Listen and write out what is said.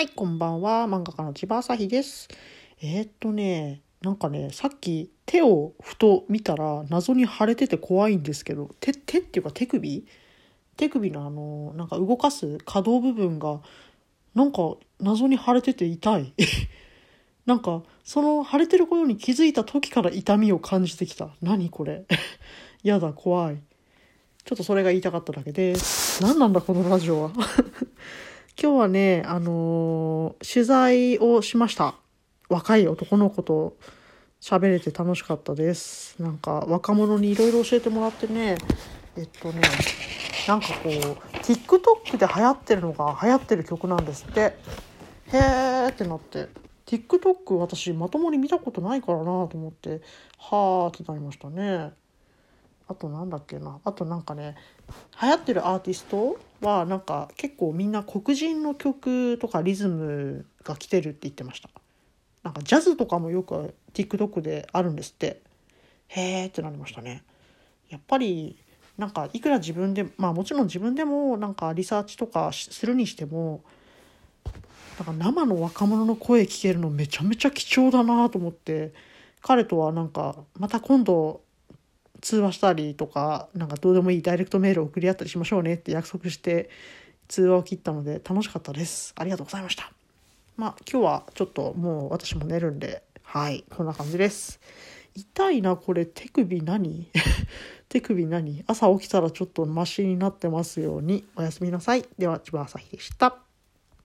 はい、こんばんは。漫画家の千葉朝日です。えー、っとね、なんかね、さっき手をふと見たら謎に腫れてて怖いんですけど、手、手っていうか手首？手首のあの、なんか動かす可動部分が、なんか謎に腫れてて痛い。なんか、その腫れてることに気づいた時から痛みを感じてきた。何これ？やだ、怖い。ちょっとそれが言いたかっただけです。何なんだ、このラジオは。今日はね、あのー取材をしました。若い男の子と喋れて楽しかったです。なんか若者にいろいろ教えてもらってね、えっとね、なんかこう、TikTok で流行ってるのが流行ってる曲なんですって。へーってなって。TikTok 私まともに見たことないからなと思って、はーってなりましたね。あとなんだっけな。あとなんかね、流行ってるアーティストはなんか結構みんな黒人の曲とかリズムが来てるって言ってました。なんかジャズとかもよく TikTok であるんですって。へーってなりましたね。やっぱりなんかいくら自分でまあもちろん自分でもなんかリサーチとかするにしてもなんか生の若者の声聞けるのめちゃめちゃ貴重だなと思って彼とはなんかまた今度通話したりとかなんかどうでもいいダイレクトメールを送り合ったりしましょうねって約束して通話を切ったので楽しかったです。ありがとうございました。まあ今日はちょっともう私も寝るんではいこんな感じです。痛いなこれ。手首何？手首何？朝起きたらちょっとマシになってますようにおやすみなさい。では千葉朝日でした。